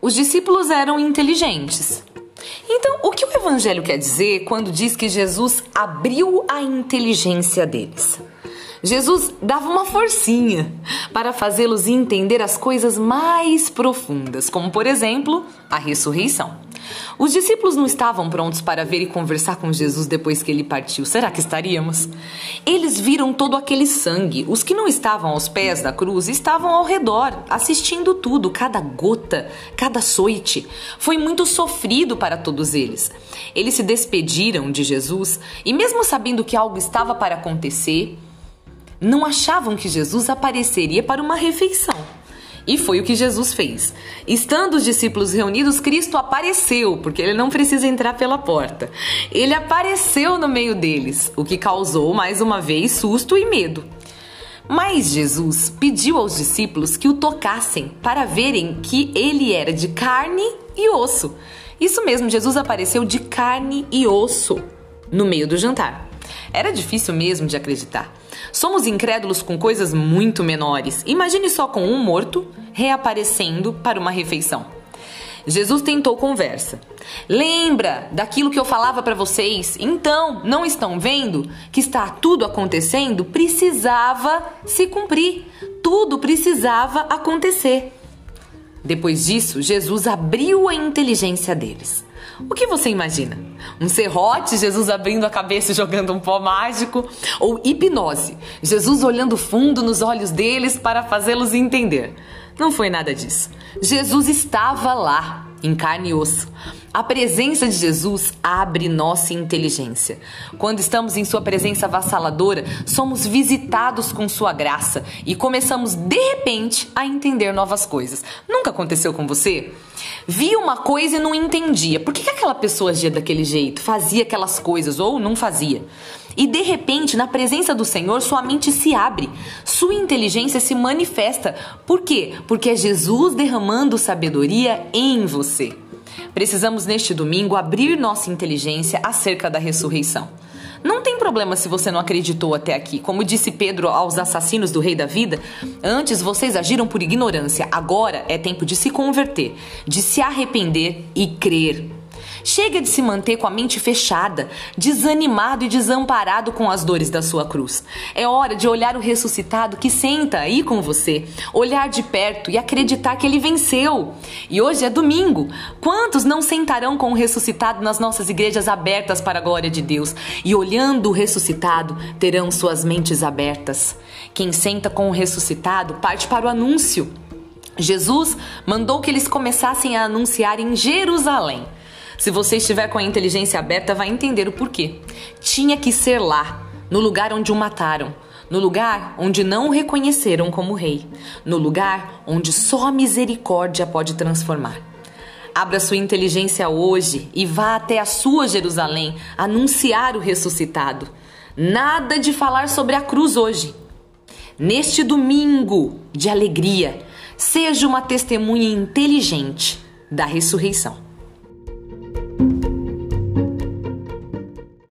Os discípulos eram inteligentes. Então, o que o Evangelho quer dizer quando diz que Jesus abriu a inteligência deles? Jesus dava uma forcinha para fazê-los entender as coisas mais profundas, como por exemplo a ressurreição. Os discípulos não estavam prontos para ver e conversar com Jesus depois que ele partiu. Será que estaríamos? Eles viram todo aquele sangue. Os que não estavam aos pés da cruz estavam ao redor, assistindo tudo, cada gota, cada soite. Foi muito sofrido para todos eles. Eles se despediram de Jesus e, mesmo sabendo que algo estava para acontecer, não achavam que Jesus apareceria para uma refeição. E foi o que Jesus fez. Estando os discípulos reunidos, Cristo apareceu, porque ele não precisa entrar pela porta. Ele apareceu no meio deles, o que causou mais uma vez susto e medo. Mas Jesus pediu aos discípulos que o tocassem para verem que ele era de carne e osso. Isso mesmo, Jesus apareceu de carne e osso no meio do jantar. Era difícil mesmo de acreditar. Somos incrédulos com coisas muito menores. Imagine só com um morto reaparecendo para uma refeição. Jesus tentou conversa. Lembra daquilo que eu falava para vocês? Então, não estão vendo que está tudo acontecendo? Precisava se cumprir. Tudo precisava acontecer. Depois disso, Jesus abriu a inteligência deles. O que você imagina? Um serrote, Jesus abrindo a cabeça e jogando um pó mágico? Ou hipnose, Jesus olhando fundo nos olhos deles para fazê-los entender? Não foi nada disso. Jesus estava lá, em carne e osso. A presença de Jesus abre nossa inteligência. Quando estamos em Sua presença avassaladora, somos visitados com Sua graça e começamos de repente a entender novas coisas. Nunca aconteceu com você? Via uma coisa e não entendia. Por que aquela pessoa agia daquele jeito, fazia aquelas coisas ou não fazia? E de repente, na presença do Senhor, sua mente se abre, sua inteligência se manifesta. Por quê? Porque é Jesus derramando sabedoria em você. Precisamos neste domingo abrir nossa inteligência acerca da ressurreição. Não tem problema se você não acreditou até aqui. Como disse Pedro aos assassinos do Rei da Vida, antes vocês agiram por ignorância, agora é tempo de se converter, de se arrepender e crer. Chega de se manter com a mente fechada, desanimado e desamparado com as dores da sua cruz. É hora de olhar o ressuscitado que senta aí com você, olhar de perto e acreditar que ele venceu. E hoje é domingo. Quantos não sentarão com o ressuscitado nas nossas igrejas abertas para a glória de Deus e olhando o ressuscitado terão suas mentes abertas? Quem senta com o ressuscitado parte para o anúncio. Jesus mandou que eles começassem a anunciar em Jerusalém. Se você estiver com a inteligência aberta, vai entender o porquê. Tinha que ser lá, no lugar onde o mataram, no lugar onde não o reconheceram como rei, no lugar onde só a misericórdia pode transformar. Abra sua inteligência hoje e vá até a sua Jerusalém anunciar o ressuscitado. Nada de falar sobre a cruz hoje. Neste domingo de alegria, seja uma testemunha inteligente da ressurreição.